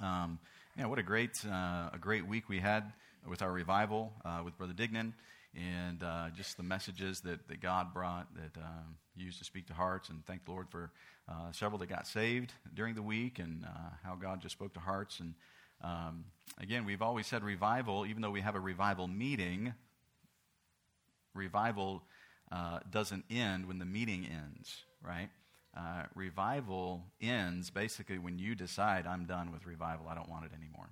Um, yeah, what a great, uh, a great week we had with our revival uh, with Brother Dignan and uh, just the messages that, that God brought that um, used to speak to hearts. And thank the Lord for uh, several that got saved during the week and uh, how God just spoke to hearts. And um, again, we've always said revival, even though we have a revival meeting, revival uh, doesn't end when the meeting ends, right? Uh, revival ends basically when you decide, I'm done with revival, I don't want it anymore.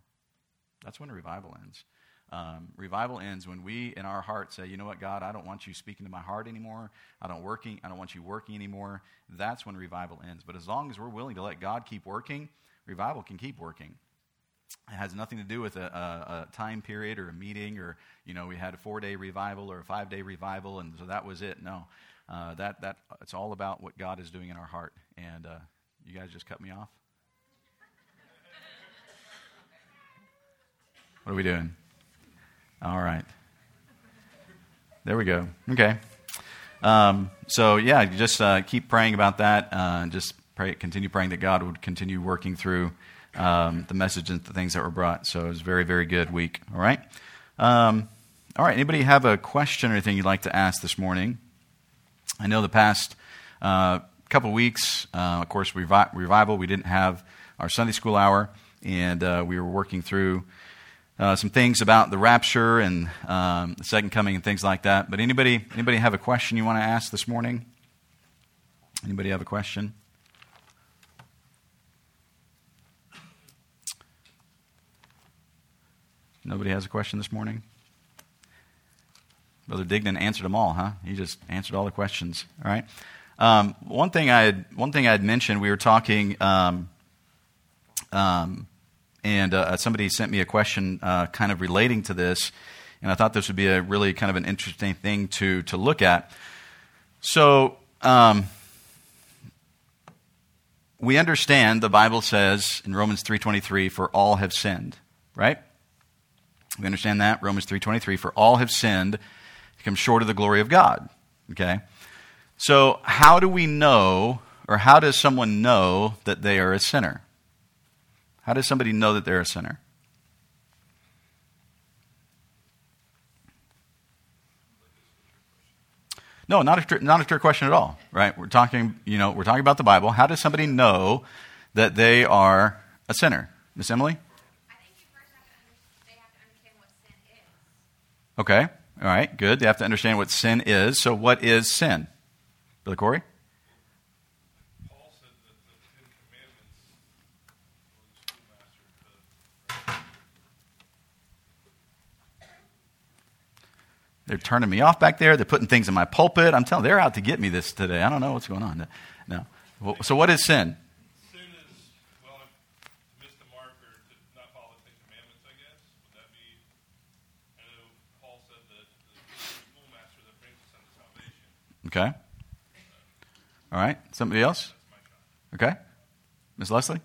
That's when revival ends. Um, revival ends when we, in our heart, say, "You know what, God? I don't want you speaking to my heart anymore. I don't working. I don't want you working anymore." That's when revival ends. But as long as we're willing to let God keep working, revival can keep working. It has nothing to do with a, a, a time period or a meeting, or you know, we had a four-day revival or a five-day revival, and so that was it. No, uh, that that it's all about what God is doing in our heart. And uh, you guys just cut me off. What are we doing? All right. There we go. Okay. Um, so yeah, just uh, keep praying about that. Uh, just pray, continue praying that God would continue working through um, the message and the things that were brought. So it was a very, very good week. All right. Um, all right. Anybody have a question or anything you'd like to ask this morning? I know the past uh, couple weeks, uh, of course, revi- revival. We didn't have our Sunday school hour, and uh, we were working through uh, some things about the rapture and um, the second coming and things like that. But anybody, anybody have a question you want to ask this morning? Anybody have a question? Nobody has a question this morning? Brother Dignan answered them all, huh? He just answered all the questions. All right. Um, one thing I had, one thing I had mentioned, we were talking um, um, and uh, somebody sent me a question uh, kind of relating to this, and I thought this would be a really kind of an interesting thing to, to look at. So, um, we understand the Bible says in Romans 3.23, for all have sinned, right? We understand that, Romans 3.23, for all have sinned, come short of the glory of God, okay? So how do we know, or how does someone know that they are a sinner? How does somebody know that they're a sinner? No, not a, not a trick question at all, right? We're talking, you know, we're talking about the Bible. How does somebody know that they are a sinner? Miss Emily? Okay, all right, good. They have to understand what sin is. So, what is sin? Brother Corey? They're turning me off back there. They're putting things in my pulpit. I'm telling they're out to get me this today. I don't know what's going on. No. So what is sin? Sin is, well, to miss the mark or to not follow the commandments, I guess. Would that be, I know Paul said that the schoolmaster that brings us unto salvation. Okay. All right. Somebody else? Okay. Ms. Leslie?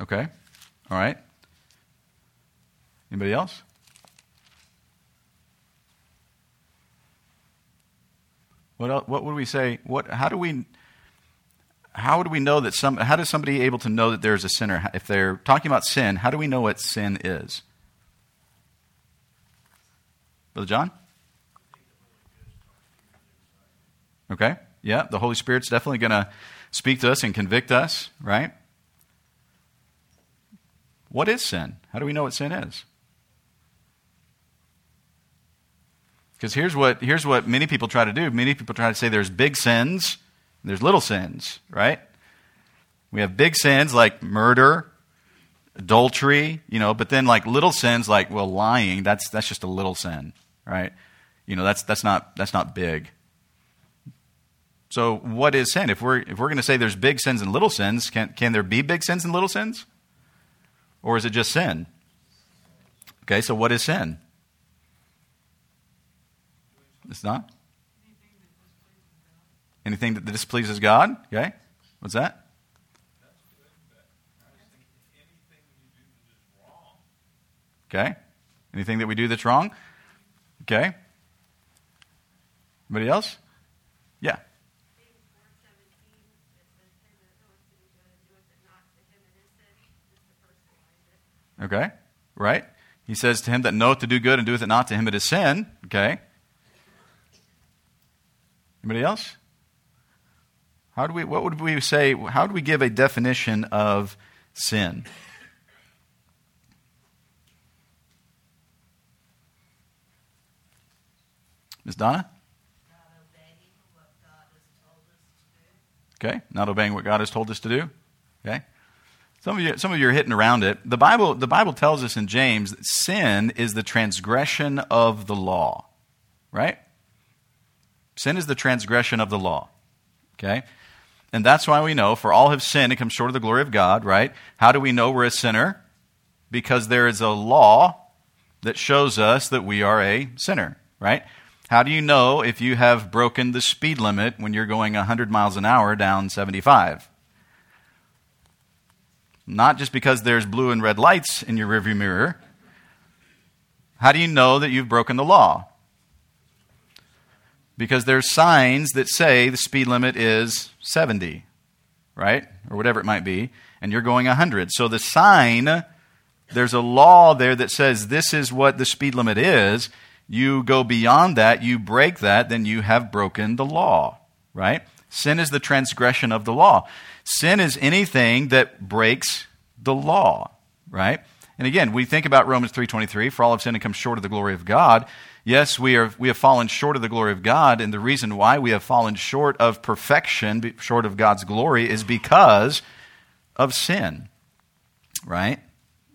Okay. All right. Anybody else? What else, what would we say? What how do we how do we know that some how does somebody able to know that there's a sinner if they're talking about sin, how do we know what sin is? Brother John? Okay. Yeah, the Holy Spirit's definitely going to speak to us and convict us, right? What is sin? How do we know what sin is? Because here's what, here's what many people try to do. Many people try to say there's big sins, there's little sins, right? We have big sins like murder, adultery, you know, but then like little sins like, well, lying, that's, that's just a little sin, right? You know, that's, that's, not, that's not big. So what is sin? If we're, if we're going to say there's big sins and little sins, can, can there be big sins and little sins? Or is it just sin? Okay, so what is sin? It's not? Anything that displeases God? Okay, what's that? Okay, anything that we do that's wrong? Okay, Anybody else? Yeah. Okay. Right? He says to him that knoweth to do good and doeth it not to him it is sin. Okay. Anybody else? How do we what would we say how do we give a definition of sin? Ms. Donna? Okay, not obeying what God has told us to do. Okay, some of you, some of you are hitting around it. The Bible, the Bible tells us in James that sin is the transgression of the law. Right? Sin is the transgression of the law. Okay, and that's why we know, for all have sinned and come short of the glory of God. Right? How do we know we're a sinner? Because there is a law that shows us that we are a sinner. Right? How do you know if you have broken the speed limit when you're going 100 miles an hour down 75? Not just because there's blue and red lights in your rearview mirror. How do you know that you've broken the law? Because there's signs that say the speed limit is 70, right? Or whatever it might be, and you're going 100. So the sign, there's a law there that says this is what the speed limit is you go beyond that, you break that, then you have broken the law, right? Sin is the transgression of the law. Sin is anything that breaks the law, right? And again, we think about Romans 3:23, for all have sinned and come short of the glory of God. Yes, we are we have fallen short of the glory of God, and the reason why we have fallen short of perfection, short of God's glory is because of sin. Right?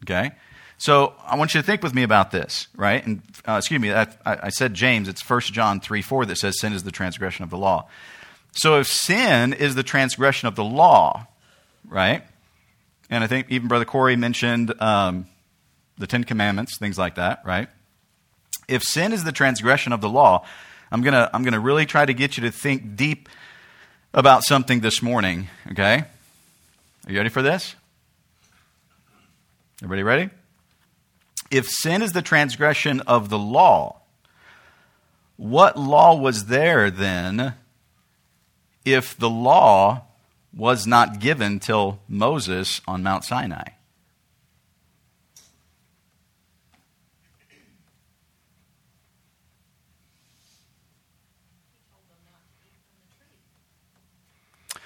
Okay? So I want you to think with me about this, right? And uh, excuse me, I, I said James. It's 1 John 3 4 that says sin is the transgression of the law. So if sin is the transgression of the law, right? And I think even Brother Corey mentioned um, the Ten Commandments, things like that, right? If sin is the transgression of the law, I'm gonna I'm gonna really try to get you to think deep about something this morning. Okay? Are you ready for this? Everybody ready? If sin is the transgression of the law, what law was there then if the law was not given till Moses on Mount Sinai?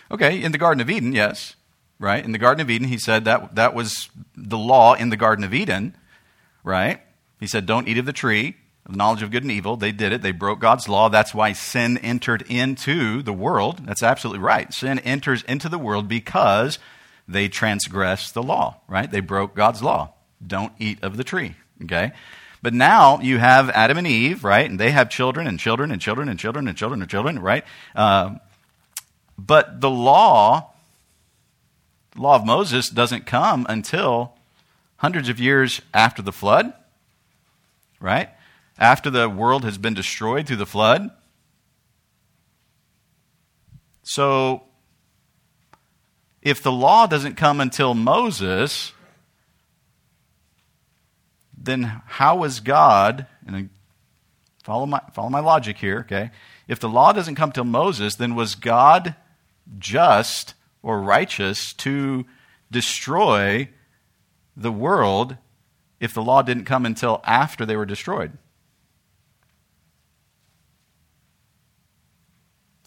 Okay, in the Garden of Eden, yes. Right? In the Garden of Eden, he said that that was the law in the Garden of Eden right? He said, Don't eat of the tree of knowledge of good and evil. They did it. They broke God's law. That's why sin entered into the world. That's absolutely right. Sin enters into the world because they transgressed the law, right? They broke God's law. Don't eat of the tree, okay? But now you have Adam and Eve, right? And they have children and children and children and children and children and children, right? Uh, but the law, the law of Moses, doesn't come until hundreds of years after the flood, right? After the world has been destroyed through the flood. So, if the law doesn't come until Moses, then how is God, and follow my, follow my logic here, okay? If the law doesn't come till Moses, then was God just or righteous to destroy the world if the law didn't come until after they were destroyed?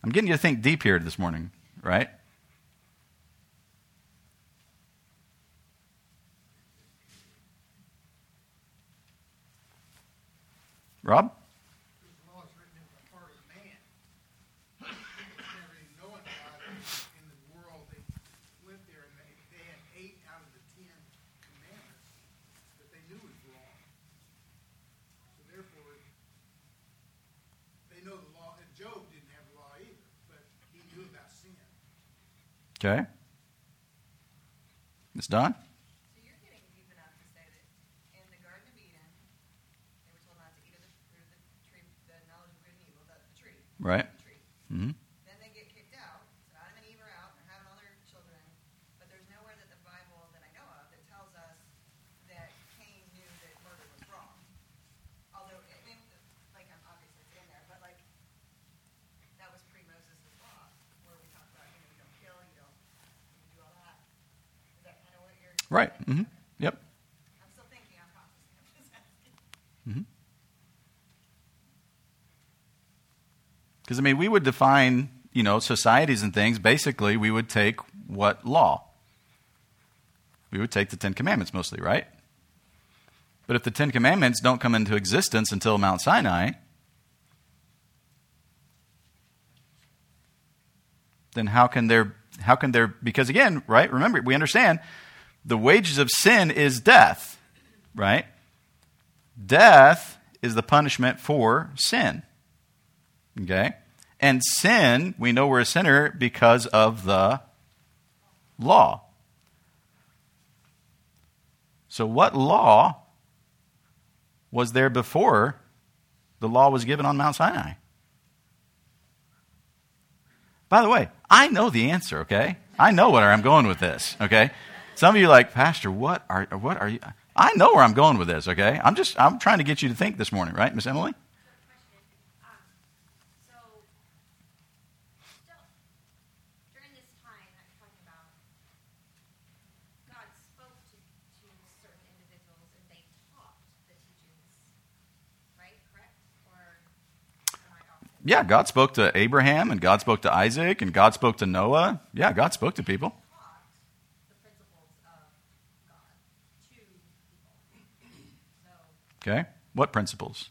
I'm getting you to think deep here this morning, right? Rob? Okay. Ms. Don? So you're getting deep enough to say that in the Garden of Eden, they were told not to eat of the fruit of the tree, the knowledge of good and evil, the, It's done? Right. The. Mm-hmm. Then they get kicked out. So Adam and Eve are out. They're having all their children. But there's nowhere that the Bible that I know of that tells us that Cain knew that murder was wrong. Although, it, it, like, obviously it's in there, but like, Right. Mm-hmm. Yep. I'm still thinking, I'm processing. I'm just asking. Because, I mean, we would define, you know, societies and things, basically, we would take what law? We would take the Ten Commandments mostly, right? But if the Ten Commandments don't come into existence until Mount Sinai, then how can there, how can there, because again, right, remember, we understand the wages of sin is death, right? Death is the punishment for sin. Okay? And sin, we know we're a sinner because of the law. So, what law was there before the law was given on Mount Sinai? By the way, I know the answer, okay? I know where I'm going with this, okay? Some of you like, Pastor, what are, what are you? I know where I'm going with this, okay? I'm just, I'm trying to get you to think this morning, right, Miss Emily? question. So, during this time that you're talking about, God spoke to, to certain individuals and they taught the teachings, right? Correct? Or am I off? Yeah, God spoke to Abraham and God spoke to Isaac and God spoke to Noah. Yeah, God spoke to people. Taught the principles of God to people. So, Okay? What principles?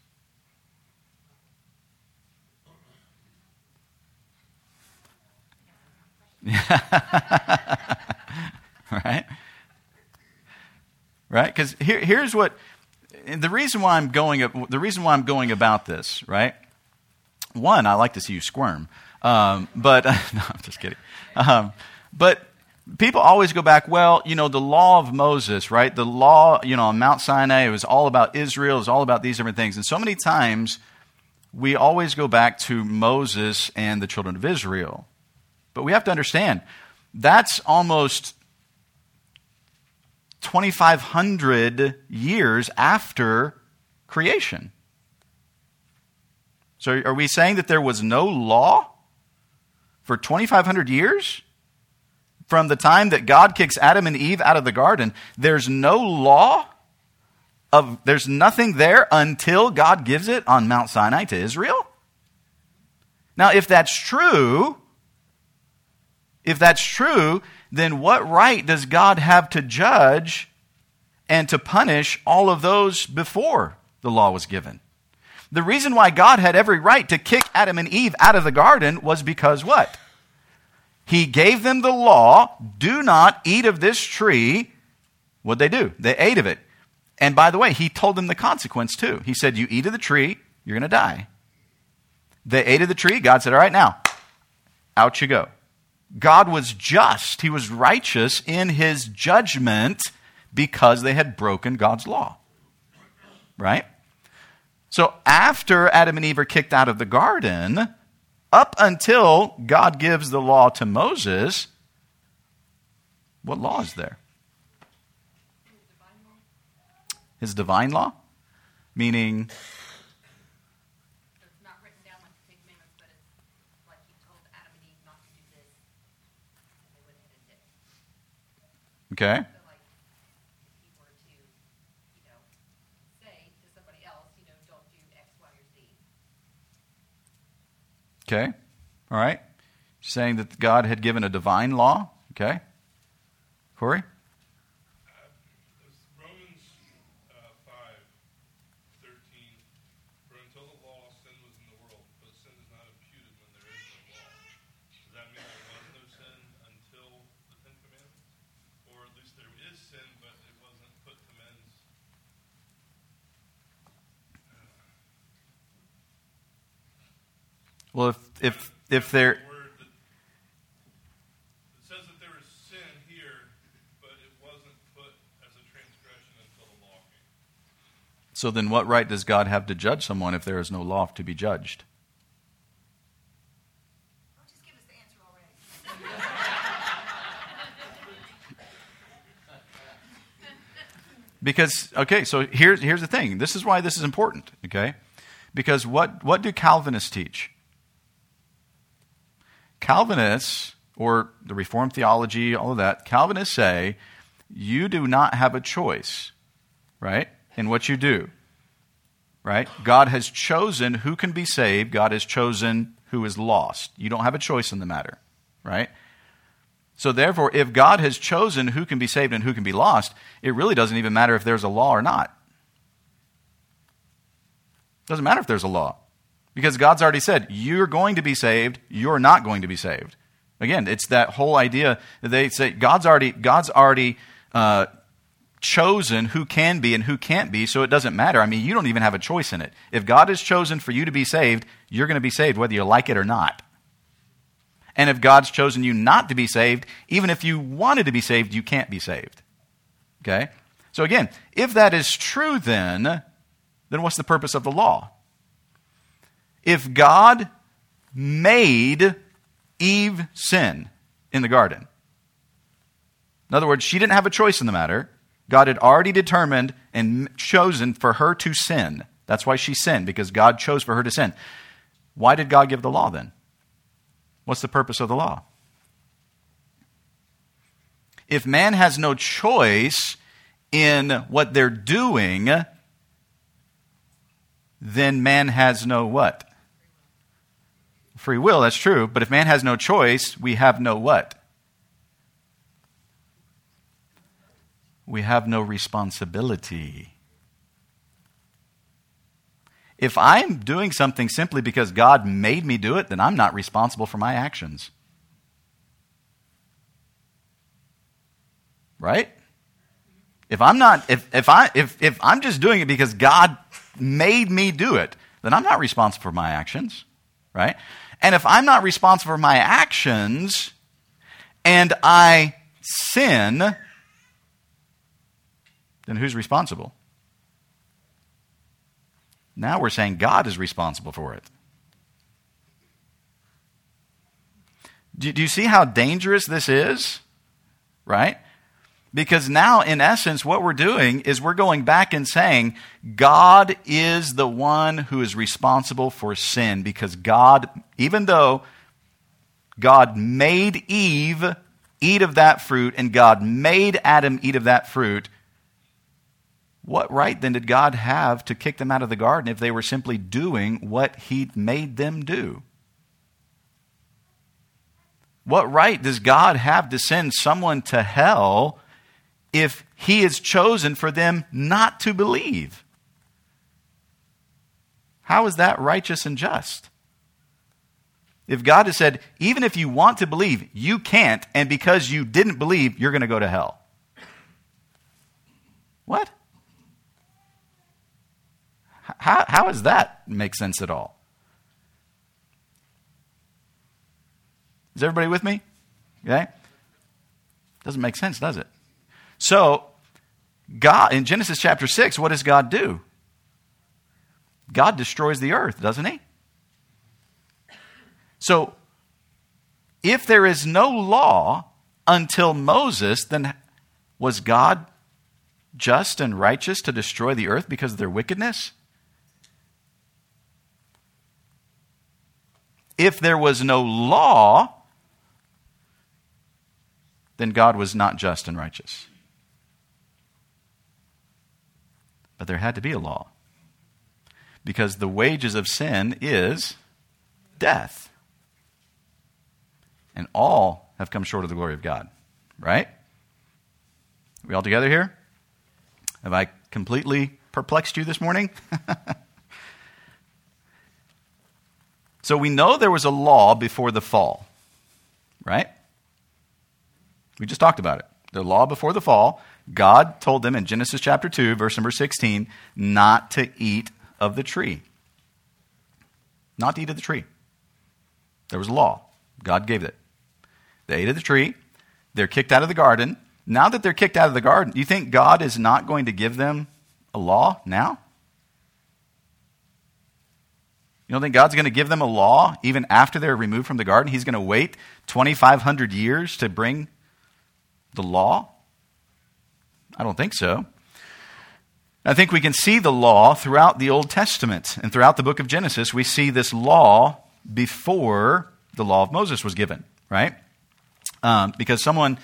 right? Right? Because here, here's what the reason why I'm going the reason why I'm going about this, right? One, I like to see you squirm, um, but no, I'm just kidding. Um, but people always go back. Well, you know, the law of Moses, right? The law, you know, on Mount Sinai, it was all about Israel. It was all about these different things, and so many times we always go back to Moses and the children of Israel. But we have to understand that's almost 2,500 years after creation. So are we saying that there was no law for 2,500 years? From the time that God kicks Adam and Eve out of the garden, there's no law of there's nothing there until God gives it on Mount Sinai to Israel? Now, if that's true, if that's true, then what right does God have to judge and to punish all of those before the law was given? The reason why God had every right to kick Adam and Eve out of the garden was because what? He gave them the law do not eat of this tree. What'd they do? They ate of it. And by the way, he told them the consequence too. He said, You eat of the tree, you're going to die. They ate of the tree. God said, All right, now, out you go. God was just, He was righteous in His judgment because they had broken God's law. Right? So after Adam and Eve are kicked out of the garden, up until God gives the law to Moses, what law is there? His divine law? Meaning, So it's not written down like the Ten Commandments, but it's like he told Adam and Eve not to do this, and they went ahead and did it. okay, So like, if he were to, you know, say to somebody else, you know, don't do X, Y, or Z. okay, all right. Saying that God had given a divine law, okay. Corey? It's Romans uh, 5, 13. For until the law, sin was in the world, but sin is not imputed when there is no law. Does that mean there was no sin until the Ten Commandments? Or at least there is sin, but it wasn't put to men's. Well, if if if there, Word that, it says that there is sin here, but it wasn't put as a transgression until the law came. so then what right does God have to judge someone if there is no law to be judged? Don't just give us the answer already. Because okay, so here's here's the thing. This is why this is important. Okay, because what what do Calvinists teach? Calvinists or the Reformed theology, all of that. Calvinists say you do not have a choice, right, in what you do. Right? God has chosen who can be saved, God has chosen who is lost. You don't have a choice in the matter, right? So, therefore, if God has chosen who can be saved and who can be lost, it really doesn't even matter if there's a law or not. Doesn't matter if there's a law. Because God's already said, you're going to be saved, you're not going to be saved. Again, it's that whole idea that they say God's already, God's already uh, chosen who can be and who can't be, so it doesn't matter. I mean, you don't even have a choice in it. If God has chosen for you to be saved, you're going to be saved whether you like it or not. And if God's chosen you not to be saved, even if you wanted to be saved, you can't be saved. Okay? So again, if that is true, then, then what's the purpose of the law? If God made Eve sin in the garden, in other words, she didn't have a choice in the matter. God had already determined and chosen for her to sin. That's why she sinned, because God chose for her to sin. Why did God give the law then? What's the purpose of the law? If man has no choice in what they're doing, then man has no what? Free will, that's true. But if man has no choice, we have no what? We have no responsibility. If I'm doing something simply because God made me do it, then I'm not responsible for my actions. Right? If I'm not if, if I if, if I'm just doing it because God made me do it, then I'm not responsible for my actions. Right? And if I'm not responsible for my actions and I sin, then who's responsible? Now we're saying God is responsible for it. Do, do you see how dangerous this is? Right? Because now, in essence, what we're doing is we're going back and saying God is the one who is responsible for sin. Because God, even though God made Eve eat of that fruit and God made Adam eat of that fruit, what right then did God have to kick them out of the garden if they were simply doing what He made them do? What right does God have to send someone to hell if He has chosen for them not to believe? How is that righteous and just? If God has said, even if you want to believe, you can't, and because you didn't believe, you're going to go to hell. What? How, how does that make sense at all? Is everybody with me? Okay? Doesn't make sense, does it? So, God, in Genesis chapter 6, what does God do? God destroys the earth, doesn't he? So, if there is no law until Moses, then was God just and righteous to destroy the earth because of their wickedness? If there was no law, then God was not just and righteous. But there had to be a law. Because the wages of sin is death. And all have come short of the glory of God. Right? Are we all together here? Have I completely perplexed you this morning? so we know there was a law before the fall. Right? We just talked about it. The law before the fall, God told them in Genesis chapter 2, verse number 16, not to eat of the tree. Not to eat of the tree. There was a law. God gave it. They ate of the tree. They're kicked out of the garden. Now that they're kicked out of the garden, you think God is not going to give them a law now? You don't think God's going to give them a law even after they're removed from the garden? He's going to wait 2,500 years to bring the law? I don't think so. I think we can see the law throughout the Old Testament and throughout the book of Genesis. We see this law before the law of Moses was given, right? Um, because someone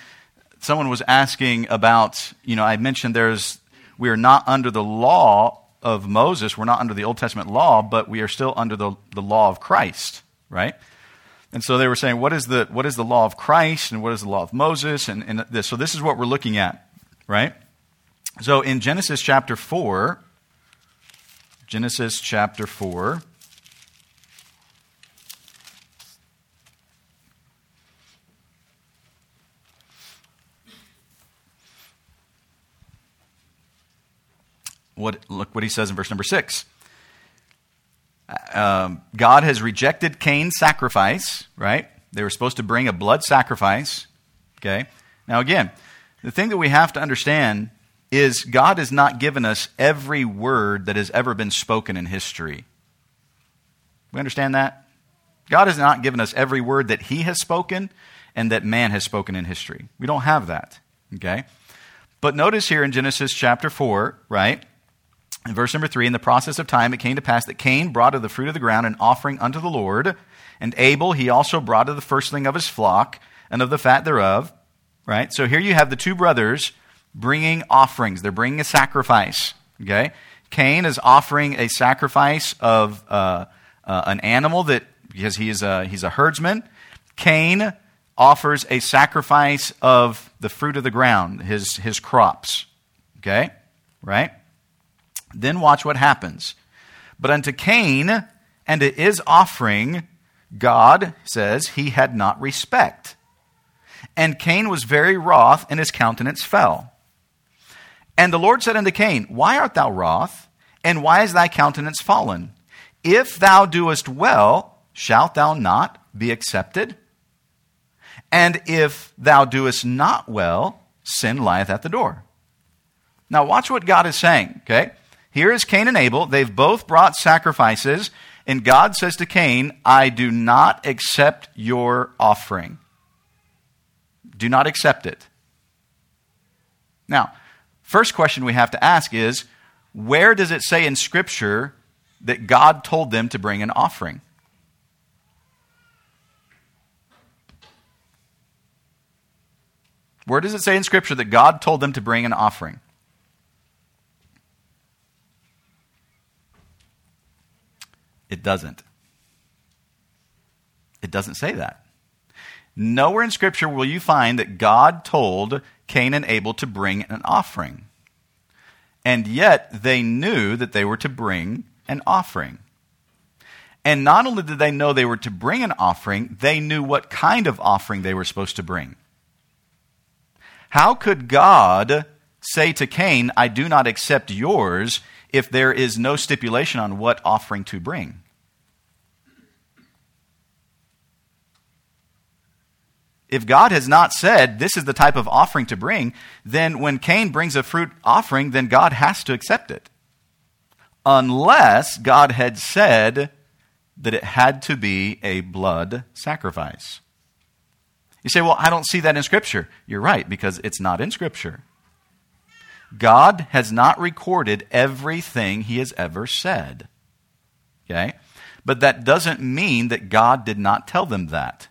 someone was asking about, you know, I mentioned there's, we are not under the law of Moses, we're not under the Old Testament law, but we are still under the, the law of Christ, right? And so they were saying, what is the, what is the law of Christ and what is the law of Moses? And, and this. So this is what we're looking at, right? So in Genesis chapter 4, Genesis chapter 4, what, look what he says in verse number 6 um, God has rejected Cain's sacrifice, right? They were supposed to bring a blood sacrifice. Okay? Now, again, the thing that we have to understand is God has not given us every word that has ever been spoken in history. We understand that? God has not given us every word that He has spoken and that man has spoken in history. We don't have that. Okay? But notice here in Genesis chapter 4, right? In verse number three, in the process of time, it came to pass that Cain brought of the fruit of the ground an offering unto the Lord, and Abel he also brought of the firstling of his flock and of the fat thereof. Right? So here you have the two brothers bringing offerings. They're bringing a sacrifice. Okay? Cain is offering a sacrifice of uh, uh, an animal that, because he is a, he's a herdsman. Cain offers a sacrifice of the fruit of the ground, his, his crops. Okay? Right? Then watch what happens. But unto Cain and to his offering, God says he had not respect. And Cain was very wroth, and his countenance fell. And the Lord said unto Cain, Why art thou wroth? And why is thy countenance fallen? If thou doest well, shalt thou not be accepted? And if thou doest not well, sin lieth at the door. Now, watch what God is saying, okay? Here is Cain and Abel. They've both brought sacrifices. And God says to Cain, I do not accept your offering. Do not accept it. Now, first question we have to ask is where does it say in Scripture that God told them to bring an offering? Where does it say in Scripture that God told them to bring an offering? It doesn't. It doesn't say that. Nowhere in Scripture will you find that God told Cain and Abel to bring an offering. And yet they knew that they were to bring an offering. And not only did they know they were to bring an offering, they knew what kind of offering they were supposed to bring. How could God say to Cain, I do not accept yours, if there is no stipulation on what offering to bring. If God has not said this is the type of offering to bring, then when Cain brings a fruit offering, then God has to accept it. Unless God had said that it had to be a blood sacrifice. You say, well, I don't see that in Scripture. You're right, because it's not in Scripture. God has not recorded everything he has ever said. Okay? But that doesn't mean that God did not tell them that.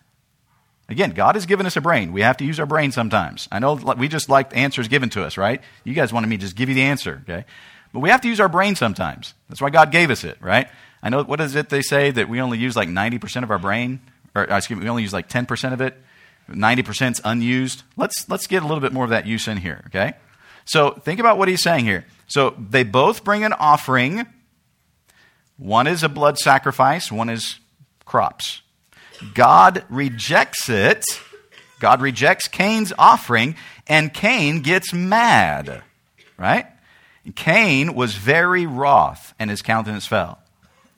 Again, God has given us a brain. We have to use our brain sometimes. I know we just like answers given to us, right? You guys wanted me to just give you the answer, okay? But we have to use our brain sometimes. That's why God gave us it, right? I know, what is it they say that we only use like 90% of our brain? Or, uh, excuse me, we only use like 10% of it? 90% is unused. Let's, let's get a little bit more of that use in here, okay? So think about what he's saying here. So they both bring an offering. One is a blood sacrifice, one is crops. God rejects it. God rejects Cain's offering, and Cain gets mad. Right? Cain was very wroth, and his countenance fell.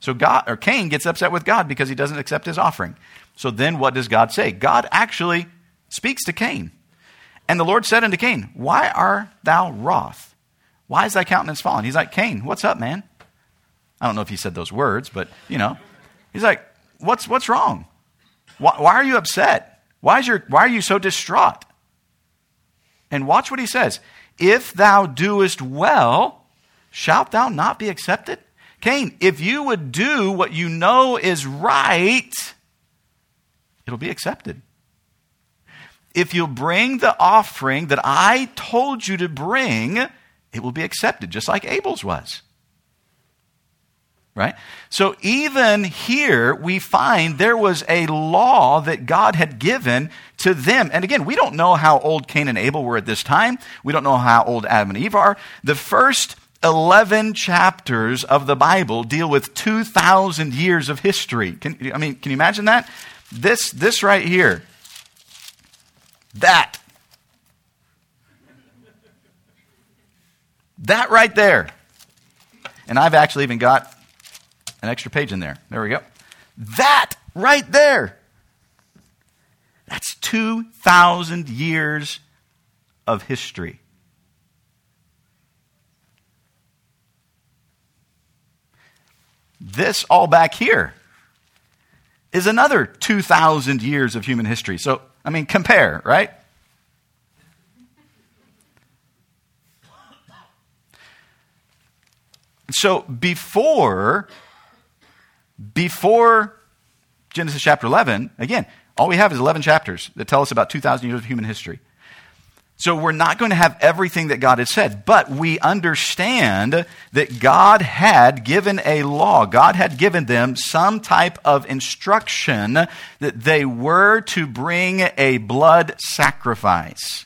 So God or Cain gets upset with God because he doesn't accept his offering. So then what does God say? God actually speaks to Cain. And the Lord said unto Cain, Why art thou wroth? Why is thy countenance fallen? He's like, Cain, what's up, man? I don't know if he said those words, but you know, he's like, What's what's wrong? Why, why are you upset? Why, is your, why are you so distraught? And watch what he says. If thou doest well, shalt thou not be accepted? Cain, if you would do what you know is right, it'll be accepted. if you'll bring the offering that I told you to bring, it will be accepted, just like Abel's was. Right? So even here, we find there was a law that God had given to them. And again, we don't know how old Cain and Abel were at this time. We don't know how old Adam and Eve are. The first 11 chapters of the Bible deal with 2,000 years of history. Can, I mean, can you imagine that? This, this right here. That. That right there. And I've actually even got an extra page in there. There we go. That right there. That's 2,000 years of history. This all back here is another 2,000 years of human history. So, I mean, compare, right? So, before before Genesis chapter 11, again, all we have is 11 chapters that tell us about 2,000 years of human history. So we're not going to have everything that God has said, but we understand that God had given a law. God had given them some type of instruction that they were to bring a blood sacrifice.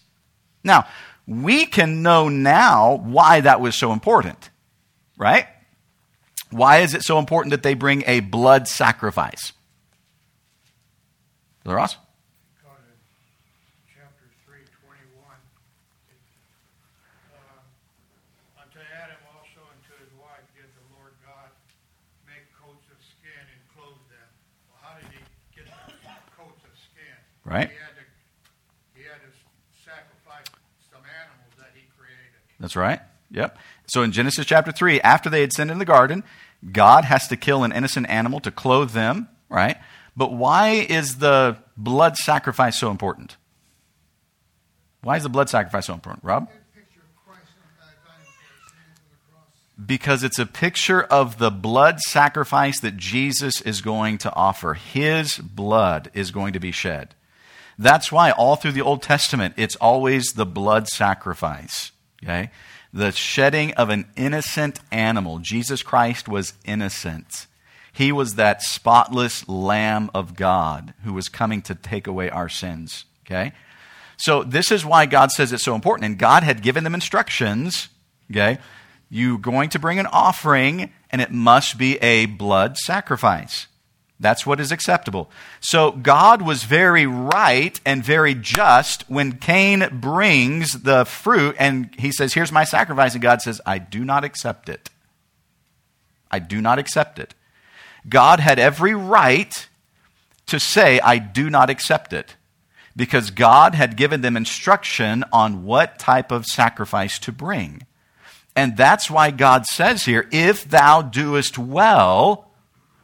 Now, we can know now why that was so important, right? Why is it so important that they bring a blood sacrifice? Brother Ross? Because in chapter 3, 21, unto Adam also and to his wife did the Lord God make coats of skin and clothe them. Well, how did he get the coats of skin? Right. He had to, he had to sacrifice some animals that he created. That's right. Yep. So in Genesis chapter 3, after they had sinned in the garden, God has to kill an innocent animal to clothe them, right? But why is the blood sacrifice so important? Why is the blood sacrifice so important? Rob? Picture of Christ dying for sins on the cross. Because it's a picture of the blood sacrifice that Jesus is going to offer. His blood is going to be shed. That's why all through the Old Testament, it's always the blood sacrifice. Okay? The shedding of an innocent animal. Jesus Christ was innocent. He was that spotless Lamb of God who was coming to take away our sins. Okay? So, this is why God says it's so important. And God had given them instructions. Okay? You're going to bring an offering, and it must be a blood sacrifice. That's what is acceptable. So God was very right and very just when Cain brings the fruit and he says, Here's my sacrifice. And God says, I do not accept it. I do not accept it. God had every right to say, I do not accept it. Because God had given them instruction on what type of sacrifice to bring. And that's why God says here, if thou doest well,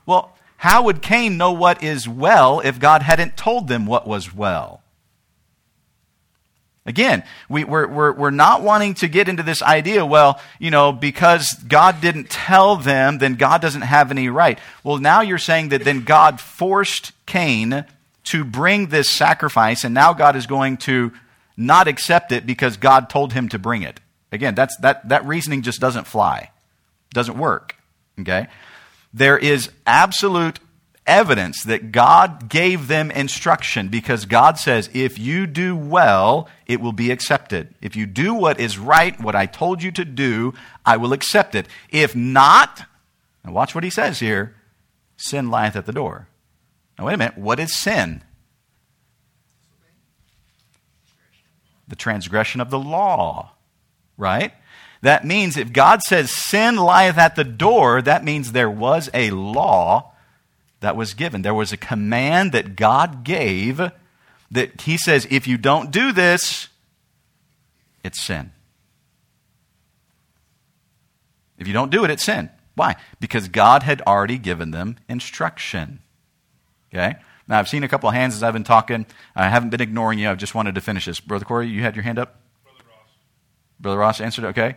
well, how would Cain know what is well if God hadn't told them what was well? Again, we, we're, we're, we're not wanting to get into this idea, well, you know, because God didn't tell them, then God doesn't have any right. Well, now you're saying that then God forced Cain to bring this sacrifice, and now God is going to not accept it because God told him to bring it. Again, that's, that, that reasoning just doesn't fly, doesn't work. Okay? There is absolute evidence that God gave them instruction because God says, if you do well, it will be accepted. If you do what is right, what I told you to do, I will accept it. If not, now watch what he says here sin lieth at the door. Now, wait a minute. What is sin? The transgression of the law, right? That means if God says sin lieth at the door, that means there was a law that was given. There was a command that God gave that He says, if you don't do this, it's sin. If you don't do it, it's sin. Why? Because God had already given them instruction. Okay? Now, I've seen a couple of hands as I've been talking. I haven't been ignoring you. I just wanted to finish this. Brother Corey, you had your hand up? Brother Ross. Brother Ross answered, okay.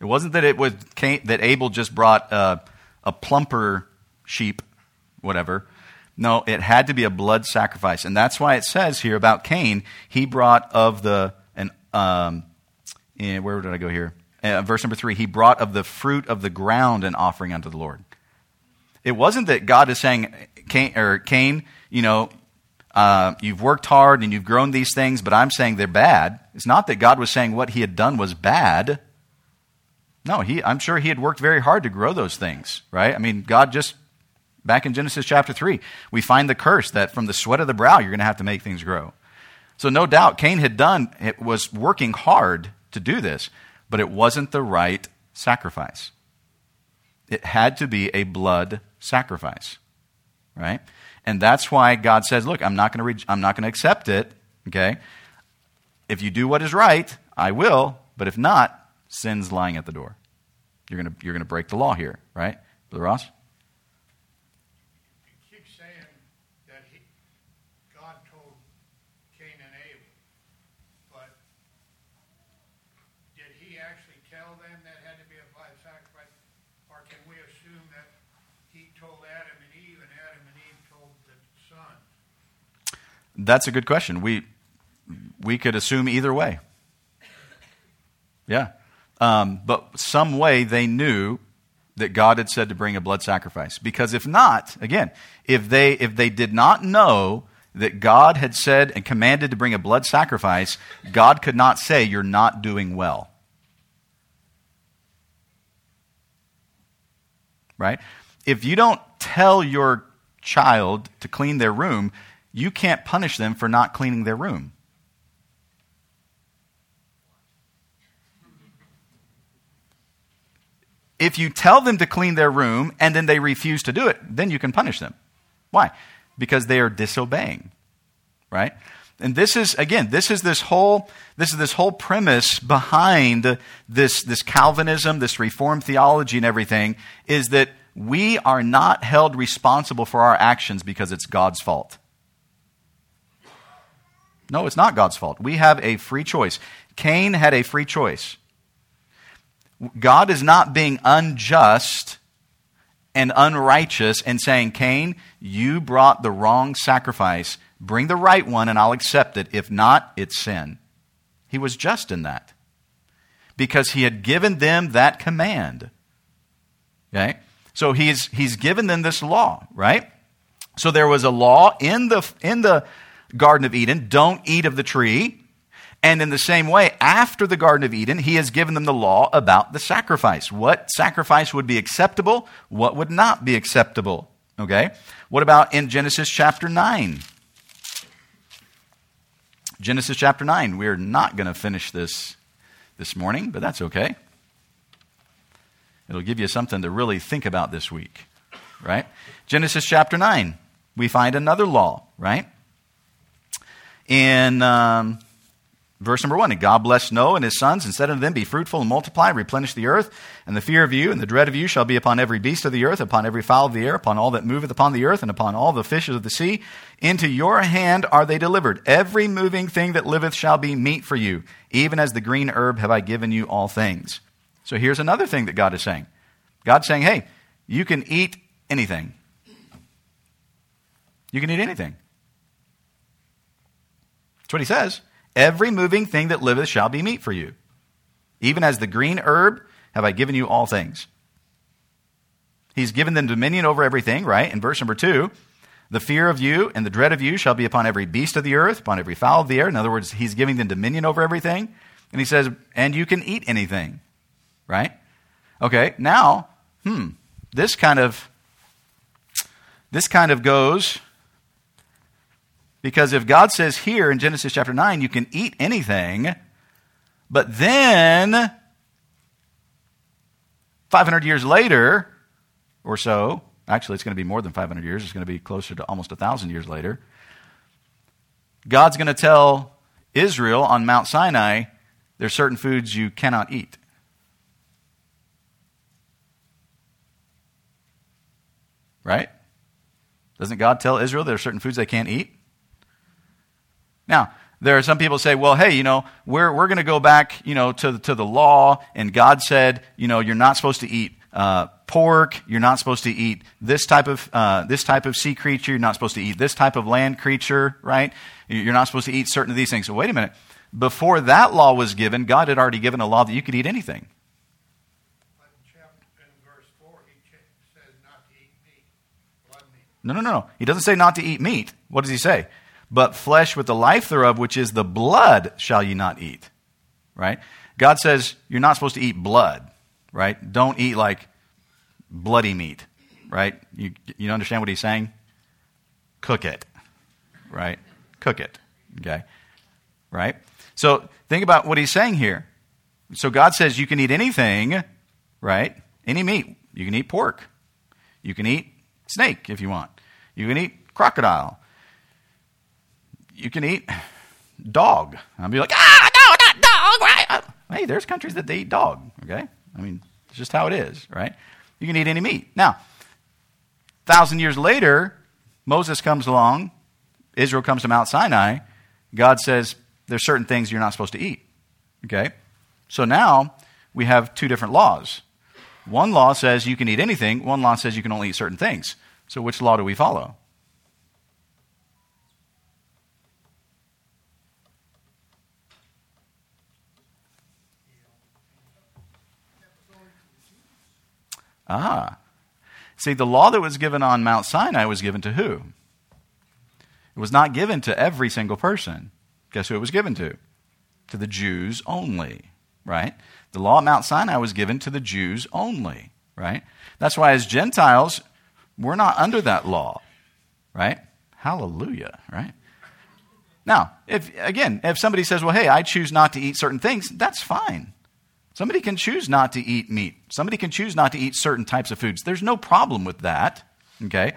It wasn't that it was that Abel just brought a, a plumper sheep, whatever. No, it had to be a blood sacrifice, and that's why it says here about Cain. He brought of the and um, in, where did I go here? Uh, verse number three. He brought of the fruit of the ground an offering unto the Lord. It wasn't that God is saying, Cain, or Cain, you know, uh, you've worked hard and you've grown these things, but I'm saying they're bad. It's not that God was saying what he had done was bad. No, he, I'm sure he had worked very hard to grow those things, right? I mean, God just, back in Genesis chapter 3, we find the curse that from the sweat of the brow, you're going to have to make things grow. So, no doubt, Cain had done, it was working hard to do this, but it wasn't the right sacrifice. It had to be a blood sacrifice, right? And that's why God says, "Look, I'm not going to re- I'm not going to accept it, okay? If you do what is right, I will, but if not, sin's lying at the door. You're going to you're going to break the law here, right? Brother Ross? You keep saying that he, God told Cain and Abel, but did he actually tell them that had to be a blood sacrifice? Or can we assume that he told Adam and Eve and Adam and Eve told the son? That's a good question. We we could assume either way. Yeah. Um, but some way they knew that God had said to bring a blood sacrifice. Because if not, again, if they if they did not know that God had said and commanded to bring a blood sacrifice, God could not say you're not doing well. Right? If you don't tell your child to clean their room, you can't punish them for not cleaning their room. If you tell them to clean their room and then they refuse to do it, then you can punish them. Why? Because they are disobeying. Right? And this is again, this is this whole this is this whole premise behind this this Calvinism, this reformed theology and everything is that we are not held responsible for our actions because it's God's fault. No, it's not God's fault. We have a free choice. Cain had a free choice. God is not being unjust and unrighteous and saying, Cain, you brought the wrong sacrifice. Bring the right one and I'll accept it. If not, it's sin. He was just in that because he had given them that command. Okay? So he's, he's given them this law, right? So there was a law in the, in the Garden of Eden don't eat of the tree. And in the same way, after the Garden of Eden, he has given them the law about the sacrifice. What sacrifice would be acceptable? What would not be acceptable? Okay? What about in Genesis chapter 9? Genesis chapter 9. We're not going to finish this this morning, but that's okay. It'll give you something to really think about this week, right? Genesis chapter 9. We find another law, right? In. Um, Verse number one, and God blessed Noah and his sons and said unto them, Be fruitful and multiply, and replenish the earth, and the fear of you and the dread of you shall be upon every beast of the earth, upon every fowl of the air, upon all that moveth upon the earth, and upon all the fishes of the sea. Into your hand are they delivered. Every moving thing that liveth shall be meat for you. Even as the green herb have I given you all things. So here's another thing that God is saying God's saying, Hey, you can eat anything. You can eat anything. That's what he says. Every moving thing that liveth shall be meat for you. Even as the green herb have I given you all things. He's given them dominion over everything, right? In verse number two, the fear of you and the dread of you shall be upon every beast of the earth, upon every fowl of the air. In other words, he's giving them dominion over everything. And he says, and you can eat anything, right? Okay, now, hmm, this kind of this kind of goes because if God says here in Genesis chapter 9, you can eat anything, but then 500 years later or so, actually, it's going to be more than 500 years, it's going to be closer to almost 1,000 years later, God's going to tell Israel on Mount Sinai there's certain foods you cannot eat. Right? Doesn't God tell Israel there are certain foods they can't eat? Now, there are some people say, well, hey, you know, we're, we're going to go back, you know, to, to the law, and God said, you know, you're not supposed to eat uh, pork, you're not supposed to eat this type of uh, this type of sea creature, you're not supposed to eat this type of land creature, right? You're not supposed to eat certain of these things. So wait a minute. Before that law was given, God had already given a law that you could eat anything. But in chapter, in verse four, he cha- not to eat meat, blood meat. No, no, no, no. He doesn't say not to eat meat. What does he say? But flesh with the life thereof, which is the blood, shall ye not eat. Right? God says you're not supposed to eat blood. Right? Don't eat like bloody meat. Right? You, you understand what he's saying? Cook it. Right? Cook it. Okay? Right? So think about what he's saying here. So God says you can eat anything, right? Any meat. You can eat pork. You can eat snake if you want. You can eat crocodile. You can eat dog. I'll be like, ah, no, not dog, right? Uh, Hey, there's countries that they eat dog, okay? I mean, it's just how it is, right? You can eat any meat. Now, thousand years later, Moses comes along, Israel comes to Mount Sinai. God says, there's certain things you're not supposed to eat, okay? So now we have two different laws. One law says you can eat anything, one law says you can only eat certain things. So which law do we follow? Ah. See, the law that was given on Mount Sinai was given to who? It was not given to every single person. Guess who it was given to? To the Jews only, right? The law at Mount Sinai was given to the Jews only, right? That's why, as Gentiles, we're not under that law, right? Hallelujah, right? Now, if again, if somebody says, "Well, hey, I choose not to eat certain things," that's fine. Somebody can choose not to eat meat. Somebody can choose not to eat certain types of foods. There's no problem with that, okay?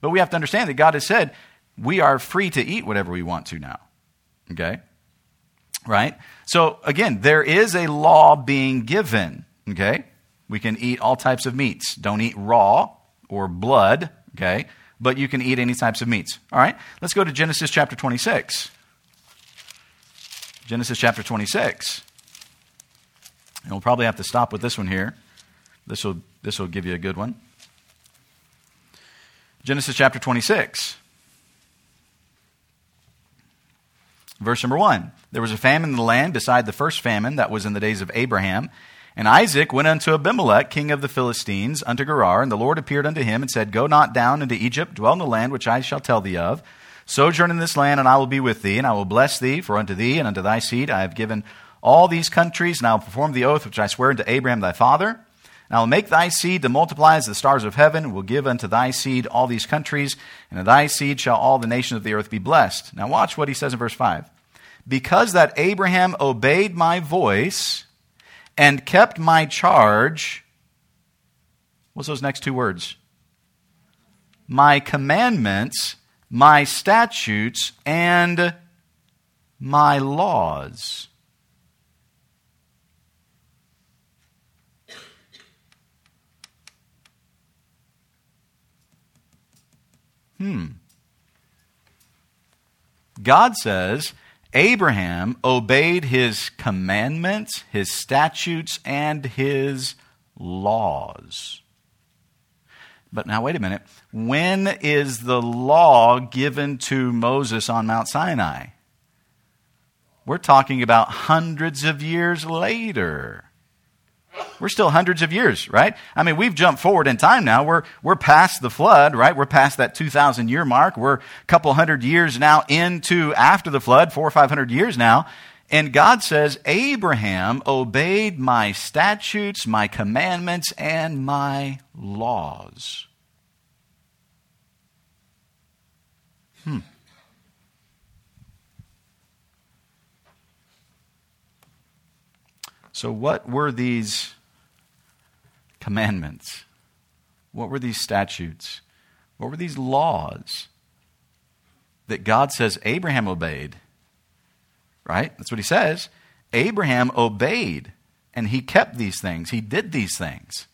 But we have to understand that God has said we are free to eat whatever we want to now, okay? Right? So again, there is a law being given, okay? We can eat all types of meats. Don't eat raw or blood, okay? But you can eat any types of meats. All right? Let's go to Genesis chapter 26. Genesis chapter 26. And we'll probably have to stop with this one here. This will, this will give you a good one. Genesis chapter 26. Verse number 1. There was a famine in the land beside the first famine that was in the days of Abraham. And Isaac went unto Abimelech, king of the Philistines, unto Gerar, and the Lord appeared unto him and said, Go not down into Egypt, dwell in the land which I shall tell thee of. Sojourn in this land, and I will be with thee, and I will bless thee, for unto thee and unto thy seed I have given all these countries, and I will perform the oath which I swear unto Abraham thy father. And I will make thy seed to multiply as the stars of heaven, will give unto thy seed all these countries, and thy seed shall all the nations of the earth be blessed. Now watch what he says in verse 5. Because that Abraham obeyed my voice and kept my charge, what's those next two words? My commandments, my statutes, and my laws. Hmm. God says Abraham obeyed his commandments, his statutes, and his laws. But now, wait a minute. When is the law given to Moses on Mount Sinai? We're talking about hundreds of years later. We're still hundreds of years, right? I mean, we've jumped forward in time now. We're, we're past the flood, right? We're past that 2,000 year mark. We're a couple hundred years now into after the flood, four or 500 years now. And God says, Abraham obeyed my statutes, my commandments, and my laws. So, what were these commandments? What were these statutes? What were these laws that God says Abraham obeyed? Right? That's what he says. Abraham obeyed and he kept these things, he did these things.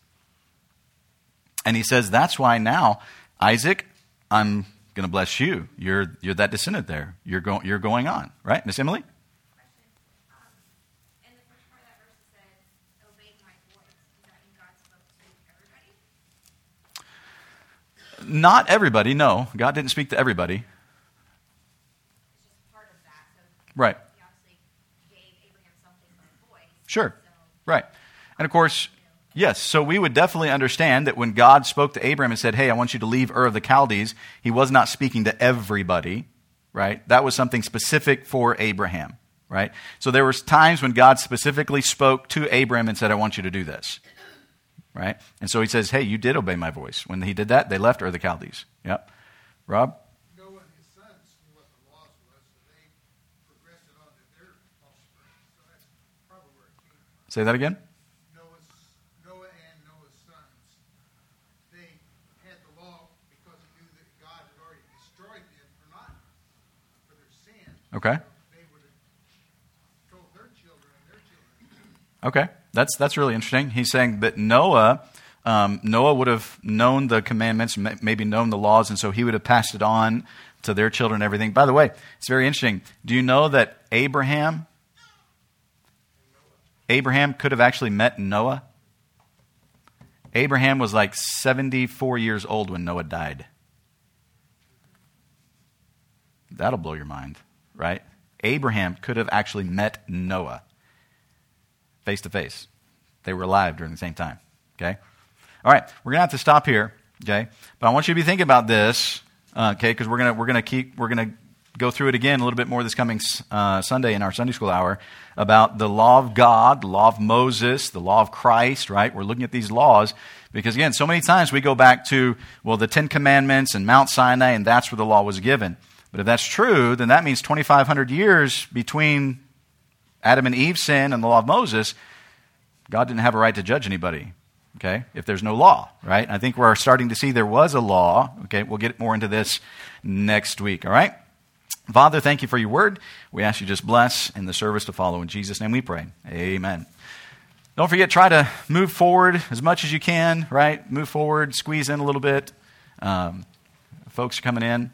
And he says, That's why now, Isaac, I'm going to bless you. You're, you're that descendant there. You're, go, you're going on, right? Miss Emily? Question. Um, in the first part of that verse, it said, obey my voice. Does that mean God spoke to everybody? Not everybody, no. God didn't speak to everybody. Right. Sure. Right. And of course, yes, so we would definitely understand that when God spoke to Abraham and said, Hey, I want you to leave Ur of the Chaldees, he was not speaking to everybody, right? That was something specific for Abraham, right? So there was times when God specifically spoke to Abraham and said, I want you to do this, right? And so he says, Hey, you did obey my voice. When he did that, they left Ur of the Chaldees. Yep. Rob? Noah and his sons knew what the laws was, so they progressed it on to their offspring. So that's probably where it came from. Say that again? Noah's, Noah and Noah's sons, they had the law because he knew that God had already destroyed them for not, for their sin. Okay. They would have told their children and their children. Okay, that's that's really interesting. He's saying that Noah, um, Noah would have known the commandments, maybe known the laws, and so he would have passed it on to their children. and Everything. By the way, it's very interesting. Do you know that Abraham, Abraham could have actually met Noah? Abraham was like seventy-four years old when Noah died. That'll blow your mind, right? Abraham could have actually met Noah face to face. They were alive during the same time. Okay? All right, we're gonna have to stop here. Okay, but I want you to be thinking about this. Uh, okay, because we're gonna we're gonna keep we're gonna go through it again a little bit more this coming uh, Sunday in our Sunday school hour about the law of God, the law of Moses, the law of Christ. Right? We're looking at these laws because again, so many times we go back to well the Ten Commandments and Mount Sinai, and that's where the law was given. But if that's true, then that means 2,500 years between Adam and Eve sin and the law of Moses, God didn't have a right to judge anybody. Okay, if there's no law, right? I think we're starting to see there was a law. Okay, we'll get more into this next week. All right. Father, thank you for your word. We ask you just bless in the service to follow. In Jesus' name we pray. Amen. Don't forget, try to move forward as much as you can, right? Move forward, squeeze in a little bit. Um, folks are coming in.